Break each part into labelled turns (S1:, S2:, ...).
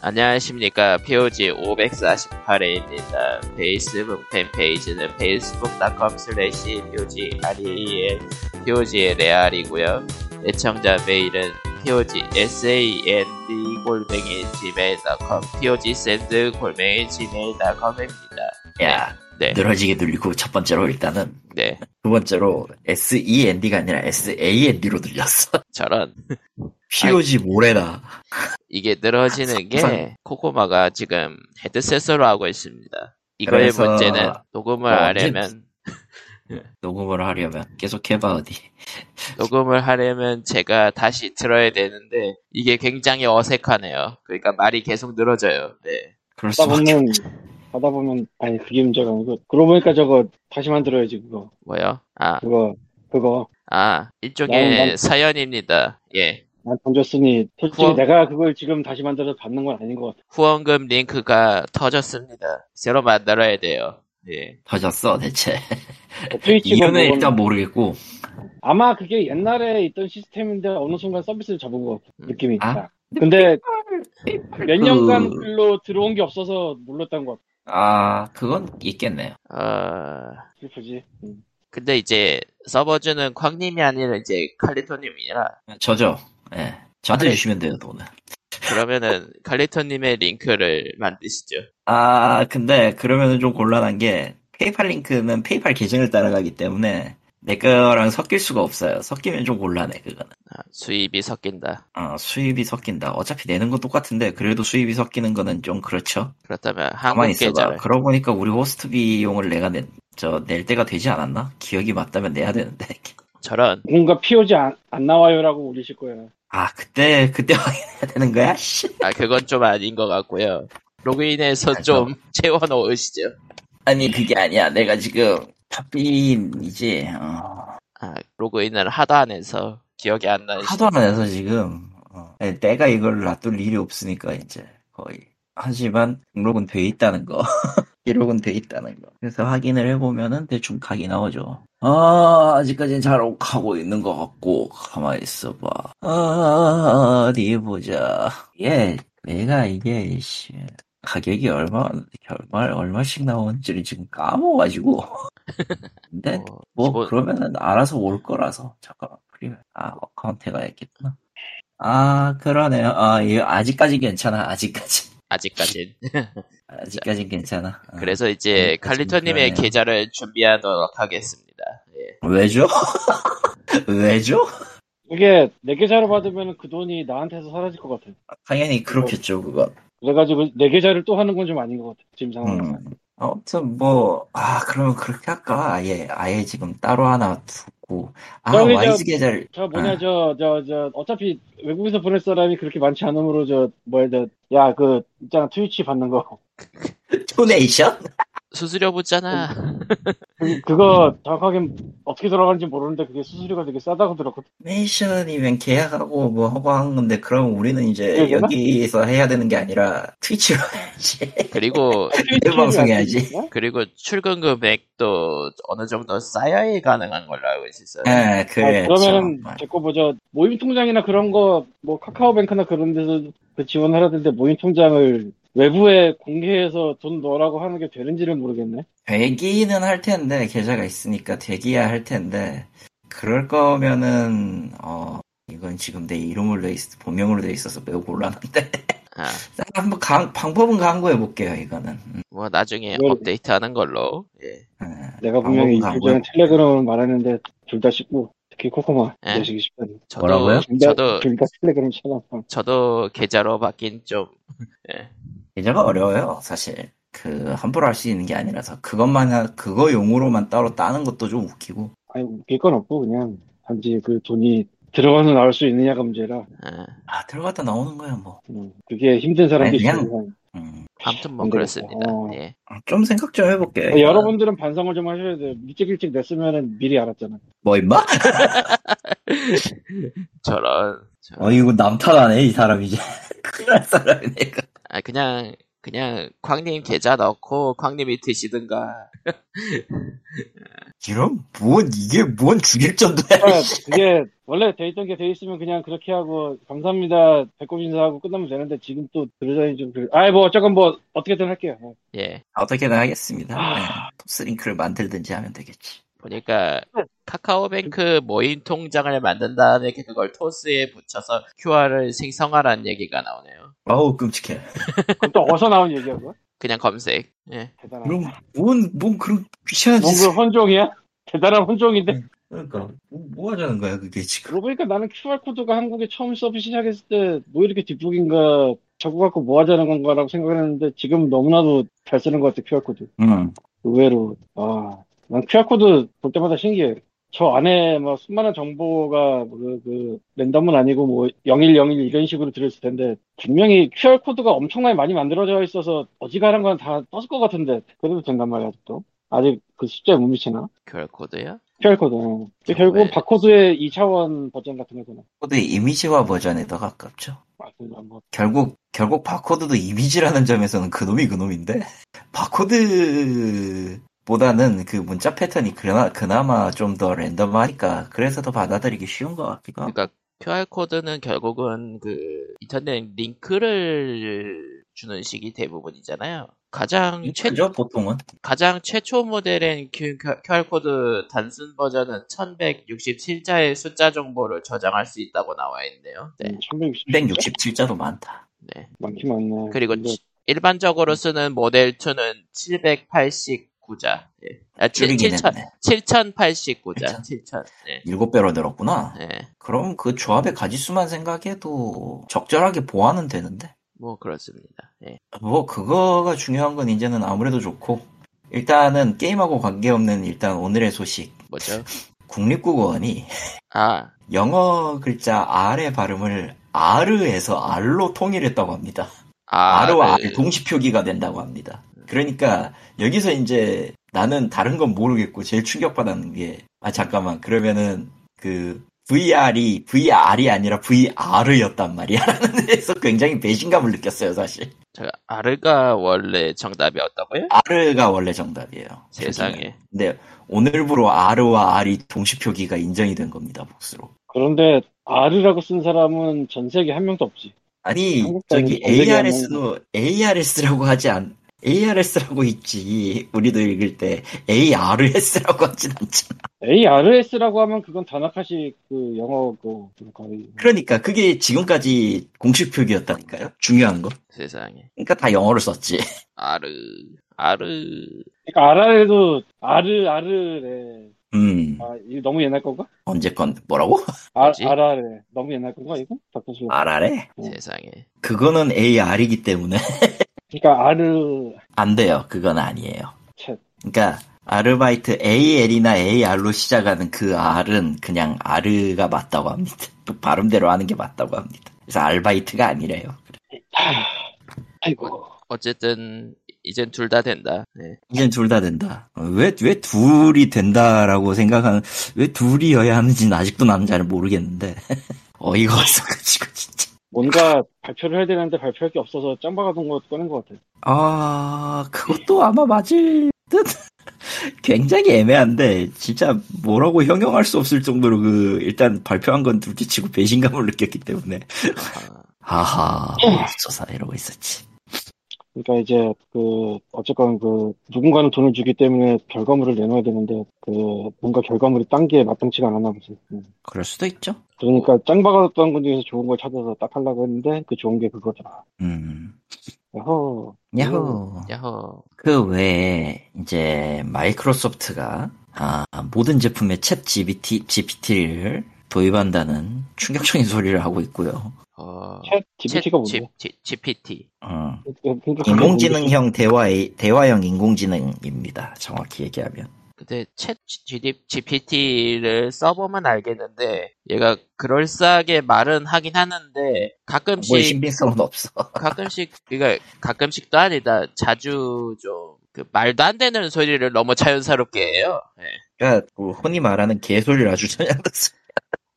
S1: 안녕하십니까. POG 548회입니다. 페이스북 팬페이지는 facebook.com slash POG REAL POG의 레알이고요 애청자 메일은 POG SAND 골뱅이 gmail.com POG SEND 골뱅이 gmail.com입니다.
S2: 야,
S1: 네.
S2: 늘어지게 들리고 첫 번째로 일단은
S1: 네.
S2: 두 번째로 S-E-N-D가 아니라 S-A-N-D로 들렸어.
S1: 저런.
S2: POG 모래다.
S1: 이게 늘어지는 게 코코마가 지금 헤드셋으로 하고 있습니다. 이거의
S2: 그래서-
S1: 문제는 녹음을
S2: 어,
S1: 하려면
S2: 녹음을 하려면 계속 해봐 어디.
S1: 녹음을 하려면 제가 다시 들어야 되는데 이게 굉장히 어색하네요. 그러니까 말이 계속 늘어져요. 네.
S2: 그럴
S3: 하다
S2: 수밖에.
S3: 보면 하다 보면 아니 그게 문제가 아니고 그러고 보니까 저거 다시 만들어야지 그거
S1: 뭐요? 아,
S3: 그거 그거
S1: 아 일종의
S3: 난- 난-
S1: 사연입니다. 예.
S3: 난 던졌으니 솔직히
S1: 후원-
S3: 내가 그걸 지금 다시 만들어서 받는 건 아닌 것 같아
S1: 후원금 링크가 터졌습니다. 새로 만들어야 돼요. 예.
S2: 터졌어 대체.
S3: 트위치가
S2: 이유는
S3: 뭐-
S2: 일단 모르겠고.
S3: 아마 그게 옛날에 있던 시스템인데 어느 순간 서비스를 잡은 것 같아
S1: 음.
S3: 느낌이
S2: 아?
S3: 딱. 근데 몇 년간
S2: 그-
S3: 별로 들어온 게 없어서 몰랐던 것 같아
S2: 아 그건 있겠네요.
S1: 어,
S3: 슬프지 음.
S1: 근데 이제 서버주는 쾅님이 아니라 이제 칼리토님이라
S2: 저죠. 예. 저한테
S1: 네.
S2: 주시면 돼요 돈은.
S1: 그러면은 칼리토님의 링크를 만드시죠.
S2: 아 근데 그러면은 좀 곤란한 게 페이팔 링크는 페이팔 계정을 따라가기 때문에 내 거랑 섞일 수가 없어요. 섞이면 좀 곤란해 그거는.
S1: 아, 수입이 섞인다.
S2: 어, 수입이 섞인다. 어차피 내는 건 똑같은데 그래도 수입이 섞이는 거는 좀 그렇죠.
S1: 그렇다면 한국. 계좌를
S2: 그러고 보니까 우리 호스트 비용을 내가 내, 저, 낼 때가 되지 않았나? 기억이 맞다면 내야 되는데.
S1: 저런
S3: 뭔가 POG 안, 안 나와요라고 올리실 거야
S2: 아, 그때, 그때 확인해야 되는 거야? 씨.
S1: 아 그건 좀 아닌 것 같고요. 로그인해서
S2: 아,
S1: 좀 채워 넣으시죠.
S2: 아니, 그게 아니야. 내가 지금 Podbean이지. 어,
S1: 아 로그인을 하도 안 해서 기억이 안 나시.
S2: 하도 안 해서 지금. 어, 내가 이걸 놔둘 일이 없으니까, 이제. 거의. 하지만, 등록은 돼 있다는 거. 기록은 돼 있다는 거. 그래서 확인을 해보면은 대충 각이 나오죠. 아, 아직까지는 잘 가고 있는 것 같고, 가만히 있어봐. 아, 어디 보자. 예, 내가 이게, 씨, 가격이 얼마, 얼마, 얼마씩 나오는지를 지금 까먹어가지고. 근데,
S1: 어,
S2: 뭐,
S1: 기본-
S2: 그러면은 알아서 올 거라서. 잠깐만, 프리메. 아, account 가야겠구나. 아, 그러네요. 아, 이 아직까진 괜찮아, 아직까지.
S1: 아직까진.
S2: 아직까진 괜찮아. 어.
S1: 그래서 이제 칼리토님의. 계좌를 준비하도록 하겠습니다. 예.
S2: 왜죠? 왜죠?
S3: 이게 내 계좌로 받으면 그 돈이 나한테서 사라질 것 같아
S2: 당연히 그렇겠죠, 그건.
S3: 그래가지고 내 계좌를 또 하는 건 좀 아닌 것 같아 지금 상황에서
S2: 음. 아무튼 뭐, 아, 그러면 그렇게 할까? 아예, 아예 지금 따로 하나 두고. 아,
S3: 저기
S2: Wise 계좌를.
S3: 저 뭐냐
S2: 아,
S3: 저 저 저 어차피 외국에서 보낼 사람이 그렇게 많지 않으므로 저 뭐야 저 야 그 있잖아 트위치 받는 거
S2: donation?
S1: 수수료 붙잖아.
S3: 그, 그거 정확하게 어떻게 돌아가는지 모르는데 그게 수수료가 되게 싸다고 들었거든
S2: donation이면 계약하고 뭐 하고 하는 건데, 그럼 우리는 이제
S3: 그러나?
S2: 여기서 해야 되는 게 아니라 트위치로 해야지.
S1: 그리고
S3: 트위치
S2: 방송해야지.
S3: 어?
S1: 그리고 출금 금액도 어느 정도 쌓여야 가능한 걸로 알고 있었어요.
S2: 예, 그래.
S3: 아, 그러면은 제거 뭐죠 모임 통장이나 그런 거 뭐 카카오뱅크나 그런 데서 그 지원하라던데 모임 통장을 외부에 공개해서 돈 넣으라고 하는 게 되는지를 모르겠네
S2: 되기는 할 텐데, 계좌가 있으니까 되기야 할 텐데, 그럴 거면은, 어, 이건 지금 내 이름으로 돼 있, 본명으로 돼 있어서 매우 곤란한데.
S1: 아,
S2: 한번 강, 방법은 강구해 볼게요, 이거는. 음,
S1: 뭐 나중에
S3: 이걸-
S1: 업데이트하는 걸로. 예.
S2: 예.
S3: 내가 분명히
S2: 방법은
S3: 이틀 전에 텔레그램을 말했는데 둘 다 씹고 특히 코코마
S1: 예?
S3: 이 자식이 씹다니
S1: 저도
S2: 뭐라고요?
S1: 저도
S3: 둘다 텔레그램 쳐놨어
S1: 저도 계좌로 바뀐 좀
S2: 계좌가 어려워요, 사실. 그, 함부로 할 수 있는 게 아니라서. 그것만, 하- 그거 용으로만 따로 따는 것도 좀 웃기고.
S3: 아니 웃길 건 없고 그냥 단지 그 돈이 들어가서 나올 수 있느냐가 문제라
S1: 아,
S2: 아, 들어갔다 나오는 거야, 뭐.
S3: 음, 그게 힘든 사람들이
S2: 아니, 그냥-. 음.
S1: 아무튼
S3: 뭐안
S1: 그렇습니다.
S3: 어.
S1: 예.
S2: 좀 생각 좀 해볼게요.
S3: 아, 여러분들은 반성을 좀 하셔야 돼요 일찍 일찍 냈으면 미리 알았잖아
S2: 뭐, 임마?
S1: 저런. 저-
S2: 어, 이거 남탓하네, 이 사람 이제. 큰일 날 사람이네, 이거.
S1: 아 그냥 그냥 광님 계좌 넣고 광님이 드시든가.
S2: 이런 뭔 이게 뭔 주객전도야
S3: 그러니까 그게 원래 돼 있던 게 돼 있으면 그냥 그렇게 하고 감사합니다 배꼽 인사하고 끝나면 되는데 지금 또 들으자니 좀 그래. 아이 뭐 어쨌건 뭐 어떻게든 할게요. 네.
S1: 예.
S2: 어떻게든 하겠습니다
S3: 아.
S2: 네. 톱스링크를 만들든지 하면 되겠지
S1: 보니까 카카오뱅크 모임 통장을 만든 다음에 그걸 토스에 붙여서 QR을 생성하라는 얘기가 나오네요.
S2: 어우 끔찍해
S3: 그럼 또 어디서 나온 얘기야 그거?
S1: 그냥 검색. 예.
S3: 대단하다.
S2: 그럼 뭔, 뭔 그런 귀찮은
S3: 뭔
S2: 짓을
S3: 그 혼종이야? 대단한 혼종인데
S2: 그러니까 뭐, 뭐 하자는 거야 그게 지금
S3: 그러고 보니까 나는 QR코드가 한국에 처음 서비스 시작했을 때 뭐 이렇게 뒷북인가 저거 갖고 뭐 하자는 건가라고 생각했는데 지금 너무나도 잘 쓰는 것 같아 QR코드
S2: 응
S3: 의외로 아 난 QR코드 볼 때마다 신기해 저 안에 뭐 수많은 정보가 그, 그 랜덤은 아니고 뭐 0101 이런 식으로 들어있을 텐데 분명히 QR코드가 엄청나게 많이 만들어져 있어서 어지간한 건 다 떴을 것 같은데 그래도 된단 말이야 아직도 아직 그 숫자에 못 미치나
S1: QR코드요?
S3: QR코드 응. 결국은
S1: 왜?
S3: 바코드의 2차원 버전 같은 거구나
S2: 코드의 이미지화 버전에 더 가깝죠
S3: 맞습니다 뭐
S2: 결국 결국 바코드도 이미지라는 점에서는 그놈이 그놈인데 바코드 보다는 그 문자 패턴이 그나, 그나마 좀 더 랜덤하니까 그래서 더 받아들이기 쉬운 것 같기도 하고
S1: 그러니까 QR코드는 결국은 그 인터넷 링크를 주는 식이 대부분이잖아요. 가장 최,
S2: 그죠 보통은
S1: 가장 최초 모델인 Q, QR코드 단순 버전은 1167자의 숫자 정보를 저장할 수 있다고 나와 있네요. 네.
S3: 음, 1160
S2: 167자도 많다
S1: 네.
S3: 많긴 많네
S1: 그리고
S3: 근데
S1: 치- 일반적으로 쓰는 모델 2는 789자. 예. 아, 칠-
S2: 줄이긴
S1: 7000,
S2: 했네
S1: 7089자. 7000. 네.
S2: 7배로 늘었구나
S1: 네.
S2: 그럼 그 조합의 가지수만 생각해도 적절하게 보완은 되는데
S1: 뭐 그렇습니다. 예.
S2: 뭐 그거가 중요한 건 이제는 아무래도 좋고 일단은 게임하고 관계없는 일단 오늘의 소식
S1: 뭐죠?
S2: 국립국어원이
S1: 아,
S2: 영어 글자 R의 발음을 R에서 R로 통일했다고 합니다.
S1: 아,
S2: R와
S1: 그-
S2: R 동시 표기가 된다고 합니다. 그러니까 여기서 이제 나는 다른 건 모르겠고 제일 충격받았는 게 아 잠깐만 그러면은 그 VR이 VR이 아니라 VR였단 말이야 라는 데서 굉장히 배신감을 느꼈어요 사실.
S1: 저 아르가 원래 정답이었다고요?
S2: R가 원래 정답이에요.
S1: 세상에.
S2: 근데 오늘부로 R와 R이 동시 표기가 인정이 된 겁니다 복수로.
S3: 그런데 R이라고 쓴 사람은 전 세계 한 명도 없지
S2: 아니 저기 ARS도 ARS라고 하지 않 ARS라고 있지 우리도 읽을 때 ARS라고 하진 않잖아
S3: ARS라고 하면 그건 다나카시 그 영어 그 거의
S2: 그러니까 그게 지금까지 공식 표기였다니까요 중요한 거
S1: 세상에.
S2: 그러니까 다 영어를 썼지
S1: 아르, 아르.
S3: 그러니까 아라레도 아르 아르래
S2: 음
S3: 아 이거 너무 옛날 건가?
S2: 언제 건 뭐라고
S3: 아? 아라레 너무 옛날 건가 이거? 바꿔서
S2: 알아래
S3: 음.
S1: 세상에.
S2: 그거는 AR이기 때문에
S3: 그러니까 아르
S2: 안 돼요 그건 아니에요
S3: 챗
S2: 그러니까 아르바이트 AL이나 AR로 시작하는 그 R은 그냥 R가 맞다고 합니다. 그 발음대로 하는 게 맞다고 합니다. 그래서 알바이트가 아니래요.
S3: 아이고
S1: 어쨌든 이젠 둘 다 된다. 네.
S2: 이젠 둘 다 된다. 어, 왜, 왜 둘이 된다라고 생각하는, 왜 둘이어야 하는지는 아직도 나는 잘 모르겠는데. 어이가 없어가지고, 진짜.
S3: 뭔가 발표를 해야 되는데 발표할 게 없어서 짱박아둔 거 꺼낸 것 같아
S2: 아, 그것도 아마 맞을 듯? 굉장히 애매한데, 진짜 뭐라고 형용할 수 없을 정도로 그, 일단 발표한 건 둘째치고 배신감을 느꼈기 때문에.
S1: 아,
S2: 하하, 없어서 이러고 있었지.
S3: 그러니까 이제 그 어쨌건 그 누군가는 돈을 주기 때문에 결과물을 내놔야 되는데 그 뭔가 결과물이 딴게 마땅치가 않았나 보지. 음.
S2: 그럴 수도 있죠.
S3: 그러니까 짱박아뒀던 것 중에서 좋은 걸 찾아서 딱 하려고 했는데 그 좋은 게 그거더라.
S2: 음.
S3: 야호.
S2: 야호.
S1: 야호.
S2: 그 외에 이제 마이크로소프트가 아, 모든 제품에 챗 GPT, GPT를 도입한다는 충격적인 소리를 하고 있고요.
S1: 어,
S3: 챗 GPT가
S1: GPT.
S2: 어,
S3: 그러니까
S2: 인공지능형 대화 대화형 인공지능입니다. 정확히 얘기하면.
S1: 근데 챗 GPT를 써보면 알겠는데 얘가 그럴싸하게 말은 하긴 하는데 가끔씩
S2: 뭐 신빙성은 없어.
S1: 가끔씩 그러니까 가끔씩도 아니다 자주 좀 그 말도 안 되는 소리를 너무 자연스럽게 해요. 예.
S2: 그러니까 그 흔히 말하는 개소리를 아주 전향됐어.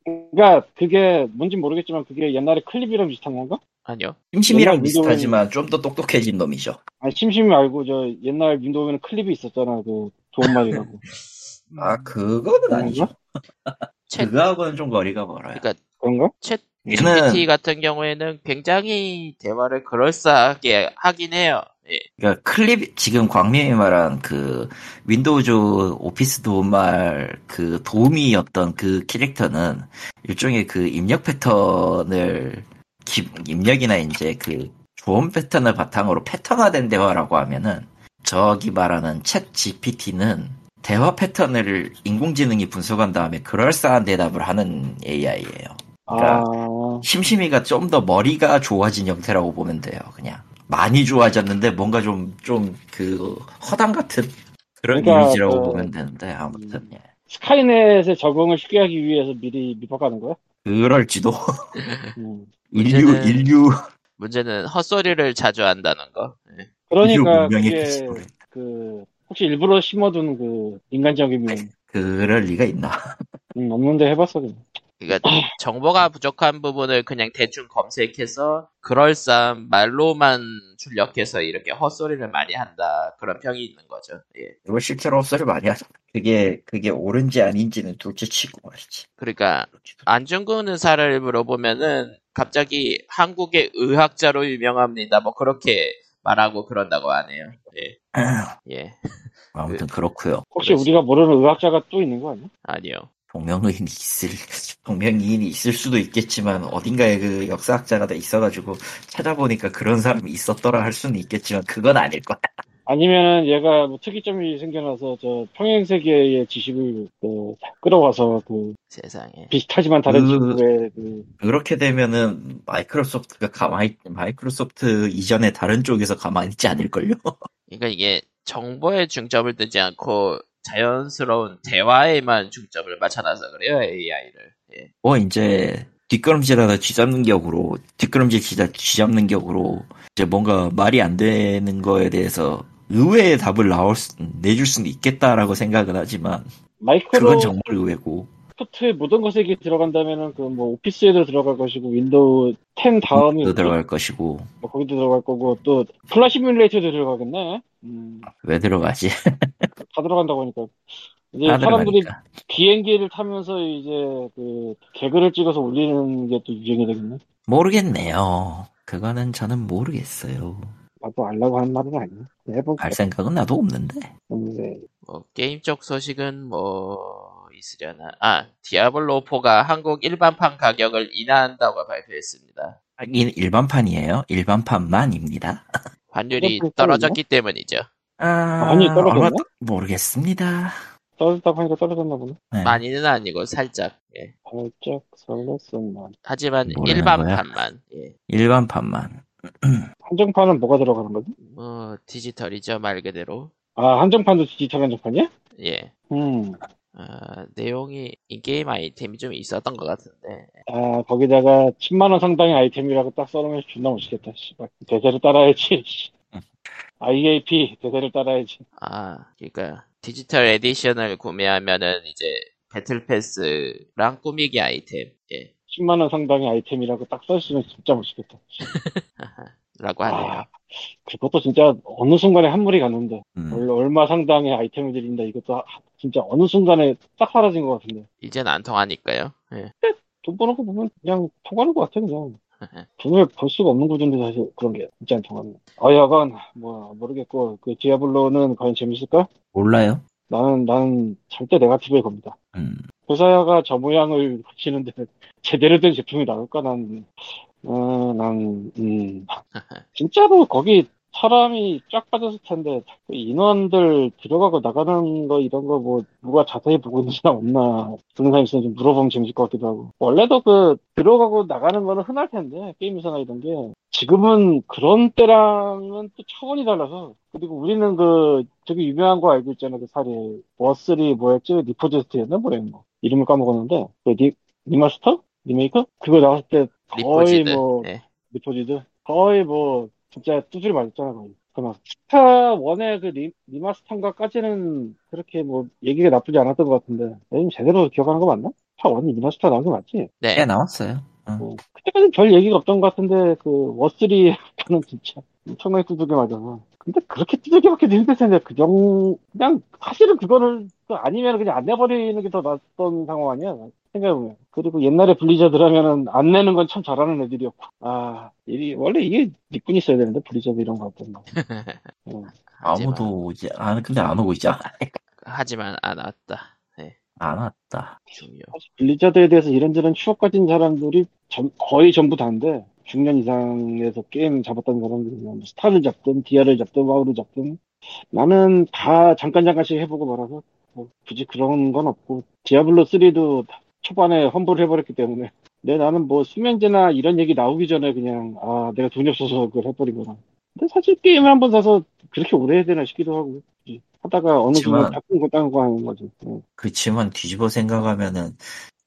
S3: 그러니까 그게 뭔지 모르겠지만 그게 옛날에 클립이랑 비슷한 건가?
S1: 아니요.
S2: 심심이랑 비슷하지만 좀 더 똑똑해진 놈이죠.
S3: 아니 심심이 말고 저 옛날 윈도우에는 클립이 있었잖아 그 좋은 말이라고.
S2: 아 그거는? 아니죠.
S1: 챗,
S2: 그거하고는 좀 거리가 멀어요.
S1: 그러니까
S3: 그런가?
S1: 챗
S2: 얘는
S1: GPT 같은 경우에는 굉장히 대화를 그럴싸하게 하긴 해요. 예.
S2: 그러니까 클립 지금 광명이 말한 그 윈도우즈 오피스 도움말 그 도우미였던 그 캐릭터는 일종의 그 입력 패턴을 기- 입력이나 이제 그 조언 패턴을 바탕으로 패턴화된 대화라고 하면은 저기 말하는 챗 GPT는 대화 패턴을 인공지능이 분석한 다음에 그럴싸한 대답을 하는 AI예요. 그러니까
S3: 아,
S2: 심심이가 좀 더 머리가 좋아진 형태라고 보면 돼요. 그냥 많이 좋아졌는데 뭔가 좀 좀 그 허당 같은 그런
S3: 그러니까
S2: 이미지라고
S3: 그-
S2: 보면 되는데 아무튼 예.
S3: 스카이넷에 적응을 쉽게 하기 위해서 미리 밑박가는 거야?
S2: 그럴지도
S3: 음.
S2: 인류
S1: 문제는-
S2: 인류
S1: 문제는 헛소리를 자주 한다는 거. 예.
S2: 인류
S3: 그러니까 그게 그 혹시 일부러 심어둔 그 인간적이면
S2: 그럴 리가 있나?
S3: 음, 없는데 해봤어 그냥.
S1: 그러니까 정보가 부족한 부분을 그냥 대충 검색해서 그럴싸한 말로만 출력해서 이렇게 헛소리를 많이 한다 그런 평이 있는 거죠. 예.
S2: 이거 실제로 헛소리 많이 하잖아. 그게 그게 옳은지 아닌지는 둘째치고 말이지.
S1: 그러니까. 안중근 의사를 물어보면은 갑자기 한국의 의학자로 유명합니다. 뭐 그렇게 말하고 그런다고 하네요. 예. 예.
S2: 아무튼 그렇고요.
S3: 혹시
S1: 그래서-
S3: 우리가 모르는 의학자가 또 있는 거 아니야?
S1: 아니요.
S2: 동명의인이 있을 동명이인이 있을 수도 있겠지만 어딘가에 그 역사학자가 다 있어가지고 찾아보니까 그런 사람이 있었더라 할 수는 있겠지만 그건 아닐 거야.
S3: 아니면은 얘가 뭐 특이점이 생겨나서 저 평행 세계의 지식을 그 끌어와서 그
S1: 세상에.
S3: 비슷하지만 다른
S2: 그-
S3: 지구의 그
S2: 그렇게 되면은 마이크로소프트가 가만히 마이크로소프트 이전에 다른 쪽에서 가만히 있지 않을걸요?
S1: 그러니까 이게 정보에 중점을 두지 않고 자연스러운 대화에만 중점을 맞춰놔서 그래요 AI를. 예.
S2: 뭐 이제 뒷걸음질하다 쥐잡는 격으로 뒷걸음질 쥐잡는 격으로 이제 뭔가 말이 안 되는 거에 대해서 의외의 답을 나올 수, 내줄 수는 있겠다라고 생각은 하지만 그건 정말 의외고
S3: 마이크로소프트의 모든 것에 이게 들어간다면은 그 뭐 오피스에도 들어갈 것이고 윈도우 10 다음에
S2: 또 들어갈 것이고
S3: 뭐 거기도 들어갈 거고 또 플라이트 시뮬레이터도 들어가겠네. 음,
S2: 왜 들어가지?
S3: 다 들어간다고 하니까 이제
S2: 다
S3: 사람들이
S2: 들어가니까.
S3: 비행기를 타면서 이제 그 개그를 찍어서 올리는 게 또 유행이 되겠네.
S2: 모르겠네요. 그거는 저는 모르겠어요.
S3: 나도 알라고 하는 말은 아니야. 해볼게.
S2: 할 생각은 나도 없는데.
S3: 근데
S1: 뭐 게임 쪽 소식은 뭐 있으려나? 아 디아블로 4가 한국 일반판 가격을 인하한다고 발표했습니다.
S2: 하긴 일반판이에요. 일반판만입니다.
S1: 환율이 떨어졌기 때문이죠.
S2: 아,
S3: 아니, 떨어졌나?
S2: 모르겠습니다.
S3: 떨어졌다고 하니까 떨어졌나 보네.
S2: 네.
S1: 많이는 아니고 살짝. 예.
S3: 살짝 설렜었나.
S1: 하지만 일반판만. 예.
S2: 일반판만.
S3: 한정판은 뭐가 들어가는 거지?
S1: 뭐 디지털이죠 말 그대로.
S3: 아 한정판도 디지털 한정판이야?
S1: 예.
S3: 음.
S1: 아, 내용이 인게임 아이템이 좀 있었던 것 같은데
S3: 아 거기다가 10만 원 상당의 아이템이라고 딱 써놓으면 존나 멋있겠다. 씨발 대세를 따라야지. 씨. IAP 대세를 따라야지.
S1: 아 그러니까 디지털 에디션을 구매하면은 이제 배틀 패스랑 꾸미기 아이템 예
S3: 10만 원 상당의 아이템이라고 딱 써있으면 진짜 멋있겠다.
S1: 라고 하네요
S3: 아, 그것도 진짜 어느 순간에 한물이 갔는데
S2: 음.
S3: 얼- 얼마 상당의 아이템을 드린다. 이것도 하- 진짜 어느 순간에 딱 사라진 것 같은데.
S1: 이젠 안 통하니까요 예.
S3: 돈 버는 거 보면 그냥 통하는 것 같아 그냥. 돈을 벌 수가 없는 구조인데 사실 그런 게 진짜 안 통하는. 아 여간 뭐 모르겠고 그 디아블로는 과연 재밌을까?
S2: 몰라요.
S3: 나는 나는 절대 네가티브일 겁니다.
S2: 음.
S3: 회사가 저 모양을 고치는데 제대로 된 제품이 나올까 난, 어, 난, 음. 진짜로 거기 사람이 쫙 빠졌을 텐데 자꾸 인원들 들어가고 나가는 거 이런 거 뭐 누가 자세히 보고 있는 사람 없나. 사람 있으면 좀 물어보면 재밌을 것 같기도 하고. 원래도 그 들어가고 나가는 거는 흔할 텐데 게임 회사나 이런 게. 지금은 그런 때랑은 또 차원이 달라서. 그리고 우리는 그 되게 유명한 거 알고 있잖아 그 사례. 워스리 뭐였지? 리포제스트였나? 뭐래 뭐 이름을 까먹었는데. 그 리, 리마스터? 리메이크 그거 나왔을 때 거의
S1: 리포지드.
S3: 뭐
S1: 예.
S3: 리포지드? 거의 뭐 진짜 두드려 맞았잖아 거의. 그막 스타 원의 그 리, 리마스터인가까지는 그렇게 뭐 얘기가 나쁘지 않았던 것 같은데 요즘 제대로 기억하는 거 맞나? 스타 원이 리마스터 나온 거 맞지?
S2: 네꽤 나왔어요. 어.
S3: 어, 그때까지는 별 얘기가 없던 것 같은데 그 워스리는 진짜 엄청나게 두들겨 맞아서 근데 그렇게 두들겨맞기도 힘들 텐데 그 정, 그냥 사실은 그거를 그 아니면 그냥 안 내버리는 게 더 낫던 상황 아니야? 생각해보면. 그리고 옛날에 블리자드라면은 안 내는 건 참 잘하는 애들이었고. 아, 이 원래 이게 니꾼 있어야 되는데 블리자드 이런 거.
S1: 하지만,
S2: 아무도 오지, 아, 근데 안 오고 있잖아.
S1: 하지만 안 왔다. 네,
S2: 안 왔다.
S3: 사실 블리자드에 대해서 이런저런 추억 가진 사람들이 전- 거의 전부 다인데 6년 이상에서 게임 잡았던 사람들이 뭐 스타를 잡든 디아를 잡든 와우를 잡든 나는 다 잠깐 잠깐씩 해보고 말아서 뭐 굳이 그런 건 없고 디아블로 3도 초반에 험블 해버렸기 때문에 내 나는 뭐 수면제나 이런 얘기 나오기 전에 그냥 아 내가 돈이 없어서 그걸 해버리거나 근데 사실 게임을 한 번 사서 그렇게 오래 해야 되나 싶기도 하고 하다가 어느 순간 바꾼 거딴거 하는 거지 응.
S2: 그치만 뒤집어 생각하면은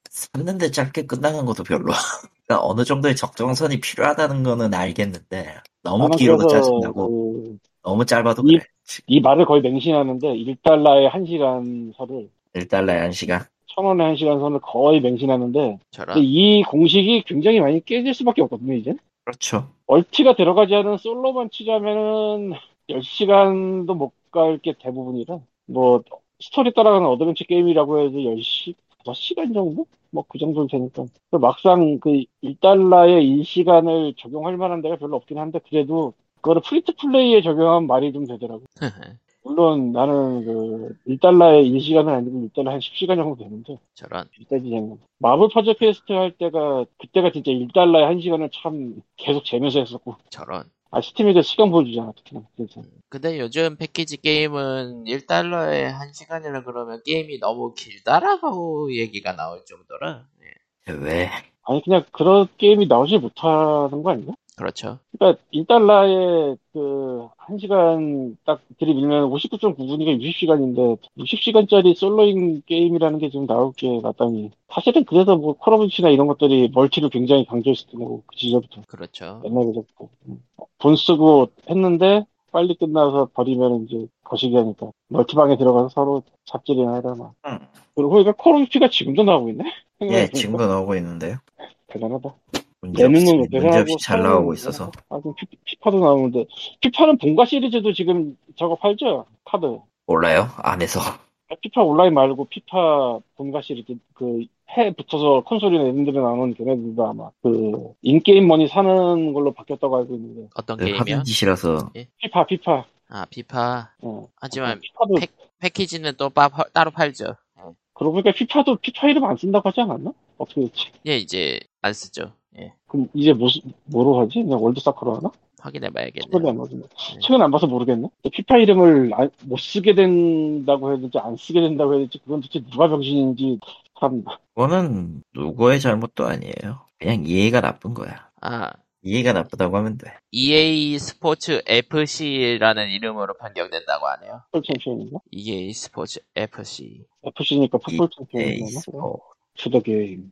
S2: 샀는데 짧게 끝나는 것도 별로. 그러니까 어느 정도의 적정선이 필요하다는 거는 알겠는데 너무 길어도 짜증나고
S3: 그
S2: 너무 짧아도
S3: 이-
S2: 그래.
S3: 이 말을 거의 맹신하는데 1달러에 1시간 선을
S2: 1달러에 1시간.
S3: 1000원에 1시간 선을 거의 맹신하는데
S1: 저런.
S3: 근데 이 공식이 굉장히 많이 깨질 수밖에 없거든요 이제
S2: 그렇죠.
S3: 멀티가 들어가지 않은 솔로만 치자면은 10시간도 못 갈 게 대부분이라 뭐 스토리 따라가는 어드벤처 게임이라고 해도 10시 5시간 정도? 뭐 그 정도 되니까 막상 그 1달러에 1시간을 적용할 만한 데가 별로 없긴 한데 그래도 그거를 free to play에 적용하면 말이 좀 되더라고 물론 나는 그 1달러에 1시간은 아니고 1달러 한 10시간 정도 되는데
S1: 저런.
S3: 비싸지 않는 마블 퍼즐 퀘스트 할 때가 그때가 진짜 1달러에 1시간을 참 계속 재면서 했었고
S1: 저런.
S3: 아 스팀에서 시간 보여주잖아 특히나 그래서
S1: 근데 요즘 패키지 게임은 1달러에 1시간이라 그러면 게임이 너무 길다라고 얘기가 나올 정도라. 예,
S2: 왜?
S3: 아니 그냥 그런 게임이 나오지 못하는 거 아닌가?
S1: 그렇죠.
S3: 그러니까 1달러에 그 1시간 딱 들이밀면 59.9분이가 60시간인데 60시간짜리 솔로인 게임이라는 게 지금 나올 게 마땅히 사실은 그래서 뭐 콜오브듀티나 이런 것들이 멀티를 굉장히 강조했을 거고 그 시절부터
S1: 그렇죠.
S3: 옛날부터 음. 돈 쓰고 했는데 빨리 끝나서 버리면 이제 거시기 하니까 멀티방에 들어가서 서로 잡질이나 해라 막
S2: 응.
S3: 그리고 그러니까 콜오브듀티가 지금도 나오고 있네?
S2: 예. 지금도 나오고 있는데요.
S3: 대단하다 예능은
S2: 문제
S3: 대단하고
S2: 없이 잘 나오고 있어서.
S3: 아, 피, 피파도 나오는데 피파는 본가 시리즈도 지금 팔죠 카드
S2: 몰라요? 안에서.
S3: 피파 온라인 말고 피파 본가 시리즈 그 해 붙어서 콘솔이나 이런 데로 나오는 걔네들도 아마 그 in-game 머니 사는 걸로 바뀌었다고 알고 있는데
S1: 어떤
S2: 그
S1: 게임이요?
S2: 짓이라서.
S3: 피파 피파
S1: 아, 피파.
S3: 어.
S1: 하지만
S3: 피파도
S1: 팩- 패키지는 또 빠- 따로 팔죠.
S3: 그러고 보니까 피파도 피파 이름 안 쓴다고 하지 않았나? 어떻게 됐지?
S1: 예, 이제 안 쓰죠. 예,
S3: 그럼 이제 뭐, 뭐로 하지? 그냥 월드사커로 하나?
S1: 확인해 봐야겠네요.
S3: 최근에 안 봐서, 최근 안 봐서 모르겠네? 피파 이름을 안- 못 쓰게 된다고 해야 될지, 안 쓰게 된다고 해야 될지, 그건 도대체 누가 병신인지, 참,
S2: 그거는 누구의 잘못도 아니에요. 그냥 이해가 나쁜 거야.
S1: 아,
S2: EA가 나쁘다고 하면 돼.
S1: EA 스포츠 FC라는 이름으로 변경된다고 하네요.
S3: 풋볼 챔피언인가?
S1: EA 스포츠 FC.
S3: FC니까 풋볼 챔피언인가?
S2: 뭐,
S3: 투더 게임.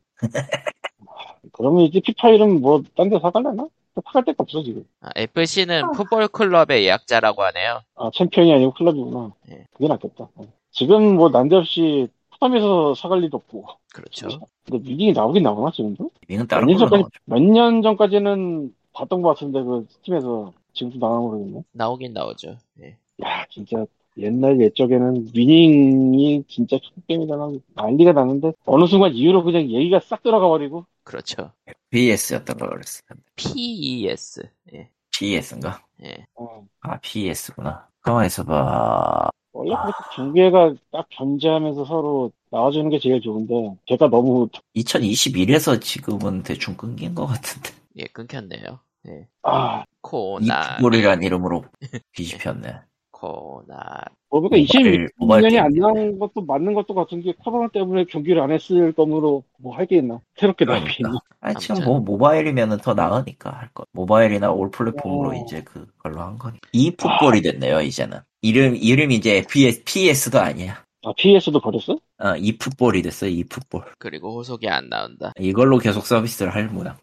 S3: 그러면 이제 피파 이름 뭐, 딴 데 사갈래나? 사갈 데가 없어, 지금.
S1: 아, FC는 풋볼 클럽의 약자라고 하네요.
S3: 아, 챔피언이 아니고 클럽이구나.
S1: 예.
S3: 그게 낫겠다. 어. 지금 뭐, 난데없이 푸섬에서 사갈 일도 없고.
S1: 그렇죠.
S3: 근데 미딩이 나오긴 나오나, 지금도?
S2: 걸로
S3: 전까지,
S2: 나오죠.
S3: 몇년 전까지는 봤던 것 같은데, 그, 스팀에서 지금도 나오나 모르겠네.
S1: 나오긴 나오죠. 예.
S3: 야, 진짜, 옛날 옛적에는 위닝이 진짜 게임이다 나 난리가 났는데, 어느 순간 이후로 그냥 얘기가 싹 들어가 버리고,
S1: 그렇죠.
S2: PS였던 걸 그랬어.
S1: PES. 예.
S2: PS인가?
S1: 예.
S3: 어,
S2: 아, PS구나. 가만히 있어 봐.
S3: 원래 그렇게 두 개가 딱 견제하면서 서로 나와주는 게 제일 좋은데, 걔가 너무,
S2: 2021에서 지금은 대충 끊긴 것 같은데.
S1: 예, 끊겼네요. 예.
S3: 아,
S1: 코나.
S2: 이프볼이란 이름으로 뒤집혔네.
S1: 코나.
S3: 뭐가
S2: 모바일- 모바일
S3: 22년이 안
S2: 게임이죠.
S3: 나온 것도 맞는 것도 같은 게 코로나 때문에 경기를 안 했을 거므로 뭐 할 게 있나? 새롭게 나오게 있나?
S2: 그러니까. 아니, 지금
S1: 아무튼.
S2: 뭐 모바일이면은 더 나으니까 할 거. 모바일이나 올 플랫폼으로
S3: 어.
S2: 이제 그걸로 한 거니. 이 풋볼이 됐네요, 이제는. 이름, 이름이 이제 PS, PS도 아니야.
S3: 아, PS도 버렸어?
S2: 어, 이 풋볼이 됐어, 이 풋볼.
S1: 그리고 호속이 안 나온다.
S2: 이걸로 계속 서비스를 할 모양.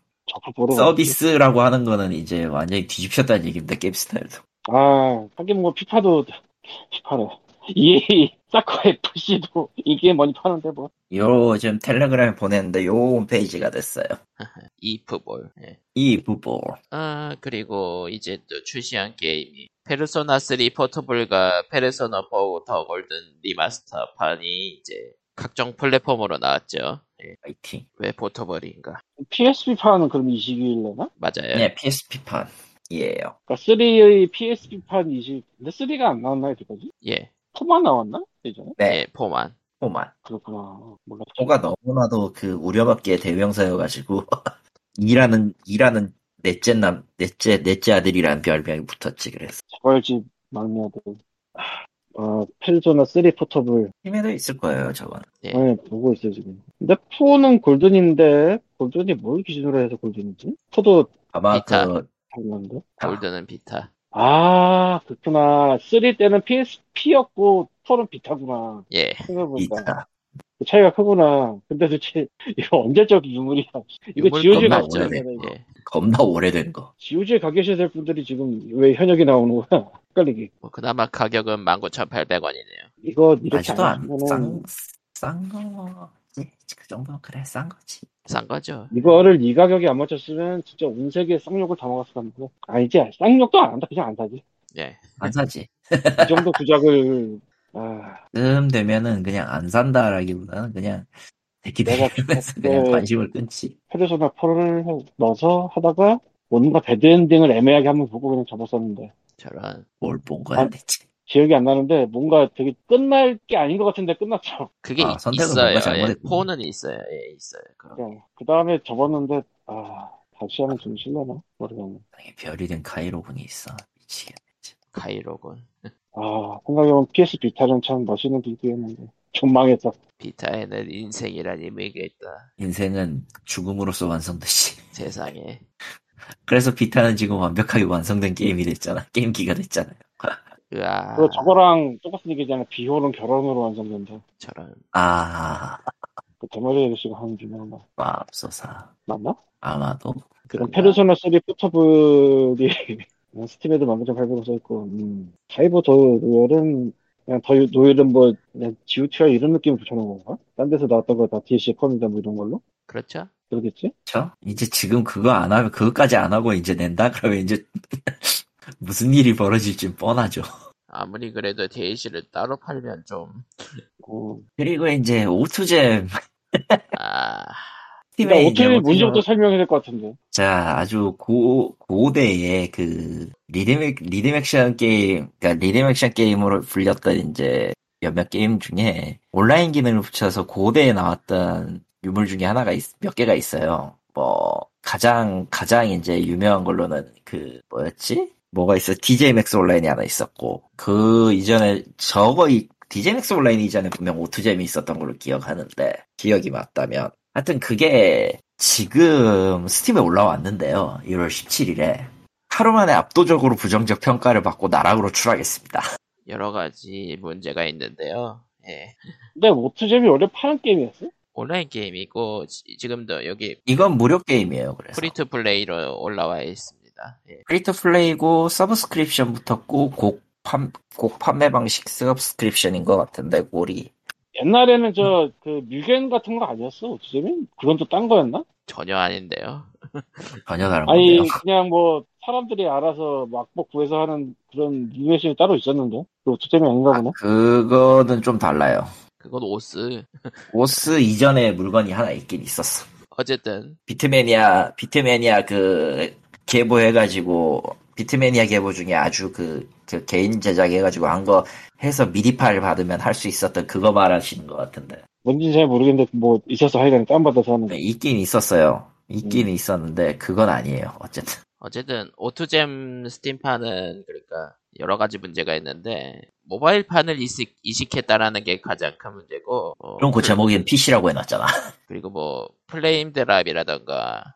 S2: 서비스라고 하는 거는 이제 완전히 뒤집혔다는 얘기입니다, 게임 스타일도.
S3: 아, 하긴 뭐 피파도 피파래. 이 사커 FC도 이 게임 많이 파는데 뭐.
S2: 요즘 텔레그램에 보냈는데 요 홈페이지가 됐어요.
S1: 이프볼. 예.
S2: 이 부보.
S1: 아 그리고 이제 또 출시한 게임이 페르소나 3 포터블과 페르소나 4더 골든 remaster판이 이제 각종 플랫폼으로 나왔죠. 예.
S2: 파이팅.
S1: 왜 portable인가?
S3: PSP판은 그럼 이 시기일래나?
S1: 맞아요.
S2: 네, PSP판. 이에요.
S3: 그러니까 3의 PSP판 이 시기. 근데 3가 안 나왔나 이때까지?
S1: 예.
S3: 4만 나왔나? 예전에?
S2: 네,
S1: 예, four만.
S2: four만.
S3: 그렇구나. 몰랐죠.
S2: four가 너무나도 그 우려받기에 대명사여가지고 일하는 일하는 넷째 남 넷째 넷째 아들이라는 별명이 붙었지 그래서
S3: 자발집 막내 아들. 어, 페르소나 3 포터블.
S2: 팀에도 있을 거예요 저건.
S1: 예.
S3: 네, 보고 있어요, 지금. 근데 4는 골든인데, 골든이 뭘 기준으로 해서 골든이지? 4도
S2: 아마
S1: 비타.
S2: 그
S3: 달랐는데?
S1: 골드는 비타.
S3: 아, 그렇구나. 3 때는 PSP였고, 4는 비타구나.
S1: 예.
S2: 비타.
S3: 그 차이가 크구나. 근데 도대체, 이거 언제적 유물이야. 이거
S1: 유물
S3: 되나, 이거.
S1: 예.
S2: 겁나 오래된 거.
S3: GOG에 가 계셔야 될 분들이 지금 왜 현역이 나오는 거야? 헷갈리게.
S1: 뭐 그나마 가격은 19,800원이네요.
S3: 이거 이렇게 안 하시면은,
S2: 안싼싼 거지. 그 정도면 그래 싼 거지.
S1: 싼 거죠.
S3: 이거를 이 가격에 안 맞췄으면 진짜 온 세계 쌍욕을 다 먹었을 건데. 아니지, 쌍욕도 안 한다. 그냥 안 사지.
S1: 예.
S2: 안 사지.
S3: 이 정도 구작을, 아,
S2: 쯤 되면은 그냥 안 산다라기보다는 그냥
S3: 내가
S2: 그냥 관심을 끊지.
S3: 페르소나 4를 넣어서 하다가 뭔가 배드엔딩을 애매하게 한번 보고 그냥 접었었는데
S1: 저런.
S2: 뭘 본 거야
S3: 아,
S2: 대체.
S3: 기억이 안 나는데 뭔가 되게 끝날 게 아닌 것 같은데 끝났죠.
S1: 그게
S2: 아,
S1: 있- 있어요.
S2: 뭔가
S1: 예. 포는 있어요. 예, 있어요. 그럼.
S3: 그 다음에 접었는데 아 다시 하면 좀 실려나 모르겠네.
S2: 별이 된 카이로군이 있어. 미치겠네. 진짜.
S1: 카이로군.
S3: 아 생각해보면 PS 비타는 참 멋있는 비디오였는데 좀 망했어.
S1: 비타에는 인생이란 의미가 있다.
S2: 인생은 죽음으로써 완성되지.
S1: 세상에.
S2: 그래서 비타는 지금 완벽하게 완성된 게임이 됐잖아. 게임기가 됐잖아요.
S1: 으아.
S3: 그거 저거랑 똑같은 얘기잖아. 비호는 결혼으로 완성된다.
S1: 저런.
S2: 아,
S3: 그 대머리 아저씨가 하는 거
S2: 맙소사.
S3: 맞나?
S2: 아마도.
S3: 그럼? 페르소나 3 포터블이 스팀에도 19,800원 써있고, 음. 사이버 더 노열은, 그냥 더 노열은 뭐, 그냥 GOT와 이런 느낌 붙여놓은 건가? 딴 데서 나왔던 거 다 DLC에 포함이다 뭐 이런 걸로?
S1: 그렇죠?
S3: 그러겠지?
S2: 그쵸? 이제 지금 그거 안 하면, 그거까지 안 하고 이제 낸다? 그러면 이제 무슨 일이 벌어질지 뻔하죠.
S1: 아무리 그래도 DLC를 따로 팔면 좀,
S3: 어.
S2: 그리고 이제 오투잼
S1: 아,
S2: 팀에
S3: 그러니까
S2: 오투잼-
S3: 문제부터 설명해야 될 것 같은데.
S2: 자, 아주 고, 고대의 그, 리듬, 리듬 액션 게임, 그니까 리듬 액션 게임으로 불렸던 이제 몇몇 게임 중에 온라인 기능을 붙여서 고대에 나왔던 유물 중에 하나가 있- 몇 개가 있어요. 뭐, 가장, 가장 이제 유명한 걸로는 그, 뭐였지? 뭐가 있어? DJ MAX 온라인이 하나 있었고, 그 이전에 저거, 이- DJ MAX 온라인 이전에 분명 O2Jam이 있었던 걸로 기억하는데, 기억이 맞다면. 하여튼 그게 지금 Steam에 올라왔는데요. 1월 17일에. 하루 만에 압도적으로 부정적 평가를 받고 나락으로 추락했습니다.
S1: 여러 가지 문제가 있는데요. 예.
S3: 근데 O2Jam이 원래 파는 게임이었어?
S1: 온라인 게임이고, 지- 지금도 여기
S2: 이건 무료 게임이에요. 그래서
S1: free to play로 올라와 있습니다. 예.
S2: free to play고 subscription 붙었고 곡, 판, 곡 판매 방식 subscription인 것 같은데 꼴이
S3: 옛날에는 저, 그, MUGEN 같은 거 아니었어? O2Jam이? 그건 또 딴 거였나?
S1: 전혀 아닌데요.
S2: 전혀 다른
S3: 아니,
S2: 건데요.
S3: 그냥 뭐, 사람들이 알아서 막복 구해서 하는 그런 유니메이션이 따로 있었는데? 그 오투잼이 아닌가 보네?
S2: 그거는 좀 달라요.
S1: 그건 오스.
S2: 오스 이전에 물건이 하나 있긴 있었어.
S1: 어쨌든,
S2: 비트매니아, 비트매니아 그, 개보해가지고, 비트매니아 개보 중에 아주 그, 그 개인 제작해가지고 한 거 해서 미리 파를 받으면 할 수 있었던 그거 말하시는 것 같은데.
S3: 뭔지 잘 모르겠는데, 뭐, 있어서 하여간 다운받아서 하는 거.
S2: 있긴 있었어요. 있긴
S3: 음.
S2: 있었는데, 그건 아니에요. 어쨌든.
S1: 어쨌든, O2Jam Steam판은, 그러니까, 여러 가지 문제가 있는데, 모바일 판을 이식, 이식했다라는 게 가장 큰 문제고, 어,
S2: 그럼 그 제목엔 PC라고 해놨잖아.
S1: 그리고 뭐, frame drop이라던가,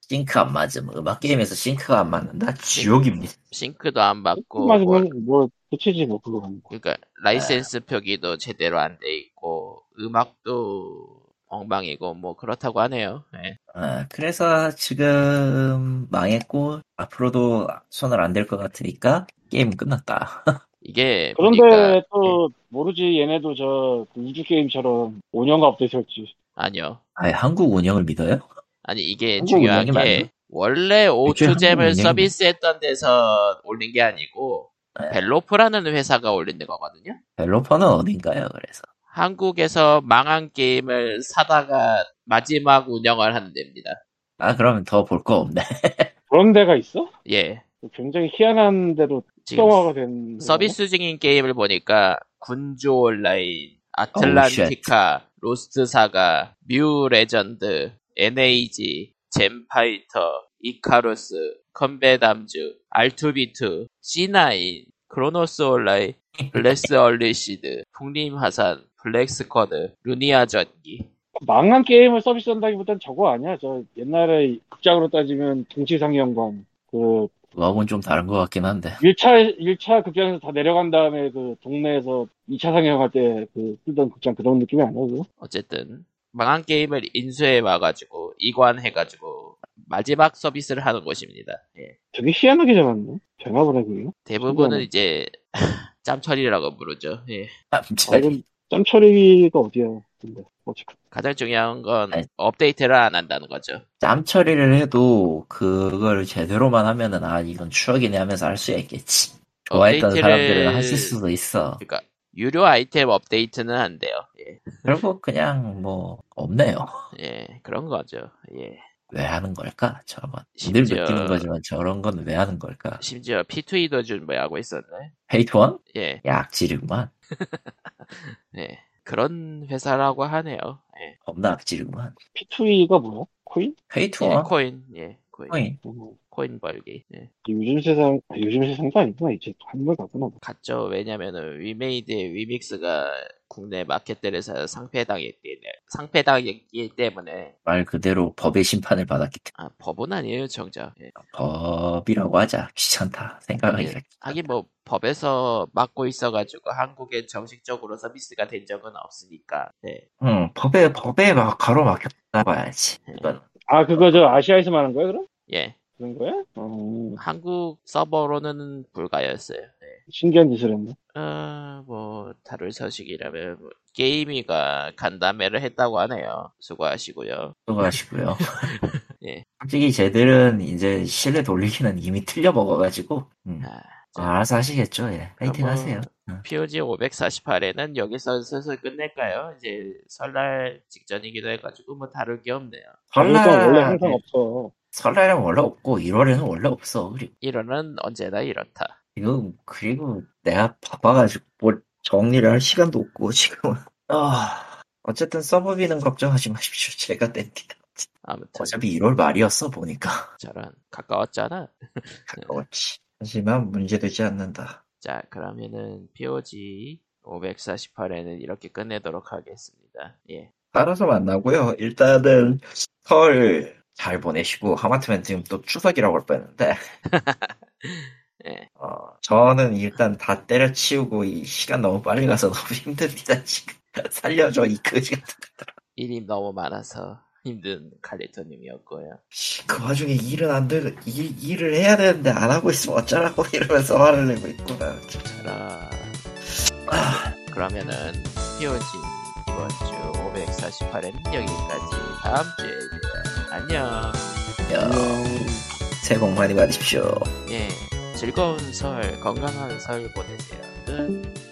S2: 싱크 안 맞음. 음악 게임에서 싱크가 안 맞는다? 지옥입니다.
S1: 싱크도 안 뭐,
S3: 맞으면, 뭐, 끝이지, 뭐, 그거.
S1: 그러니까 라이센스 표기도 제대로 안 돼 있고 음악도 엉망이고 뭐 그렇다고 하네요. 예.
S2: 아, 그래서 지금 망했고, 앞으로도 손을 안 댈 것 같으니까, 게임 끝났다.
S1: 이게
S3: 그런데
S1: 보니까 예.
S3: 또 모르지 얘네도 저그 우주 게임처럼 5년간 업데이트했지.
S1: 아니요.
S2: 아예 한국 운영을 믿어요?
S1: 아니 이게 중요한 게
S2: 맞나?
S1: 원래
S2: 운영이
S1: 서비스했던 데서 올린 게 아니고
S2: 네.
S1: 벨로프라는 회사가 올린 거거든요.
S2: 벨로퍼는 어딘가요? 그래서
S1: 한국에서 망한 게임을 사다가 마지막 운영을 하는 데입니다.
S2: 아 그러면 더 볼 거 없네.
S3: 그런 데가 있어?
S1: 예.
S3: 굉장히 희한한 데로
S1: 지금
S3: 특성화가 된.
S1: 서비스 중인 게임을 보니까 군주 온라인, 아틀란티카, 로스트 사가, 뮤 레전드, NAG, 젬파이터, 이카루스, Combat Arms, R2B2, C9, 크로노스 온라인, 블레스 언리쉬드, 풍림화산, 블랙 스쿼드, 루니아 전기.
S3: 망한 게임을 서비스 한다기보단 저거 아니야. 저 옛날에 극장으로 따지면 동시상영관 그
S2: 그거하고는 좀 다른 것 같긴 한데.
S3: 1차 1차 극장에서 다 내려간 다음에 그 동네에서 2차 상영할 때 그 쓰던 극장 그런 느낌이 아니야 그거?
S1: 어쨌든 망한 게임을 인수해 와가지고 이관해가지고 마지막 서비스를 하는 곳입니다. 예.
S3: 되게 희한하게 잡았네. 해 그게.
S1: 대부분은. 이제 짬처리라고 부르죠. 예.
S3: 아,
S2: 참,
S3: 이건 짬처리가 어디야? 근데 어쨌든
S1: 가장 중요한 건
S2: 아니.
S1: 업데이트를 안 한다는 거죠.
S2: 짬 처리를 해도 그걸 제대로만 하면은 아 이건 추억이네 하면서 할 수야 있겠지. 좋아했던
S1: 업데이트를-
S2: 사람들은 하실 수도 있어.
S1: 그러니까 유료 아이템 업데이트는 안 돼요. 예.
S2: 결국 그냥 뭐 없네요.
S1: 예, 그런 거죠. 예.
S2: 왜 하는 걸까? 저런 건. 늘 느끼는 거지만 저런 건 왜 하는 걸까?
S1: 심지어 P2E도 준비하고 있었네.
S2: Play to Earn?
S1: 예,
S2: 악질이구만.
S1: 예. 그런 회사라고 하네요. 예.
S2: 겁나 악질이구만.
S3: P2E가 뭐야? 코인?
S1: 예,
S2: Play to Earn?
S1: 코인, 예, 코인,
S2: 코인.
S3: 어,
S1: 코인 벌기. 예.
S3: 요즘 세상 아, 요즘 세상도 아니구나 이제 한물 가구나.
S1: 갔죠. 왜냐면은 위메이드의 위믹스가 국내 마켓들에서 상패당했기 때문에 상패당했기 때문에
S2: 말 그대로 법의 심판을 받았기 때문에.
S1: 아 법은 아니에요 정작. 예.
S2: 법이라고 하자. 귀찮다. 생각하기가.
S1: 예. 하긴 뭐 법에서 막고 있어가지고 한국에 정식적으로 서비스가 된 적은 없으니까. 예.
S2: 응, 법에, 법에 막 가로막혔다 봐야지. 이건.
S3: 아 그거 저 아시아에서 말한 거야 그럼?
S1: 예.
S3: 그런 거야? 어,
S1: 한국 서버로는 불가였어요. 예.
S3: 신기한 짓을 했네.
S1: 어, 뭐 다룰 소식이라면 뭐, 게이미가 간담회를 했다고 하네요. 수고하시고요.
S2: 수고하시고요.
S1: 예.
S2: 솔직히 쟤들은 이제 실내 돌리기는 이미 틀려 먹어가지고, 음,
S1: 아,
S2: 알아서 하시겠죠, 예. 파이팅
S1: 뭐,
S2: 하세요. 응.
S1: POG 548에는 여기서 슬슬 끝낼까요? 이제 설날 직전이기도 해가지고 뭐 다룰 게 없네요.
S3: 설날 원래 항상 없어.
S2: 설날은 원래 없고, 1월에는 원래 없어. 그리고,
S1: 1월은 언제나 이렇다.
S2: 지금, 그리고 내가 바빠가지고, 뭘 정리를 할 시간도 없고, 지금은. 아, 어쨌든 서버비는 걱정하지 마십시오. 제가 냅니다.
S1: 아무튼
S2: 어차피 1월 말이었어, 보니까.
S1: 저런 가까웠잖아.
S2: 가까웠지. 하지만 문제되지 않는다.
S1: 자 그러면은 POG 548에는 이렇게 끝내도록 하겠습니다. 예.
S2: 따라서 만나고요. 일단은 설 잘 보내시고 하마터면 지금 또 추석이라고 할 뻔했는데
S1: 예.
S2: 어, 저는 일단 다 때려치우고 이 시간 너무 빨리 가서 너무 힘듭니다 지금 살려줘 이 거지 같은 거.
S1: 일이 너무 많아서 힘든 칼리토님이었고요.
S2: 씨, 그 와중에 일은 안 되고 일, 일을 해야 되는데 안 하고 있으면 어쩌라고 이러면서 화를 내고 있구나
S1: 저런
S2: 아,
S1: 그러면은 POG 이번 주 548에는 여기까지 다음 주에 봬요. 안녕.
S2: 야,
S3: 안녕.
S2: 새해 복 많이 받으십시오
S1: 예. 즐거운 설, 건강한 설 보내세요. 끝.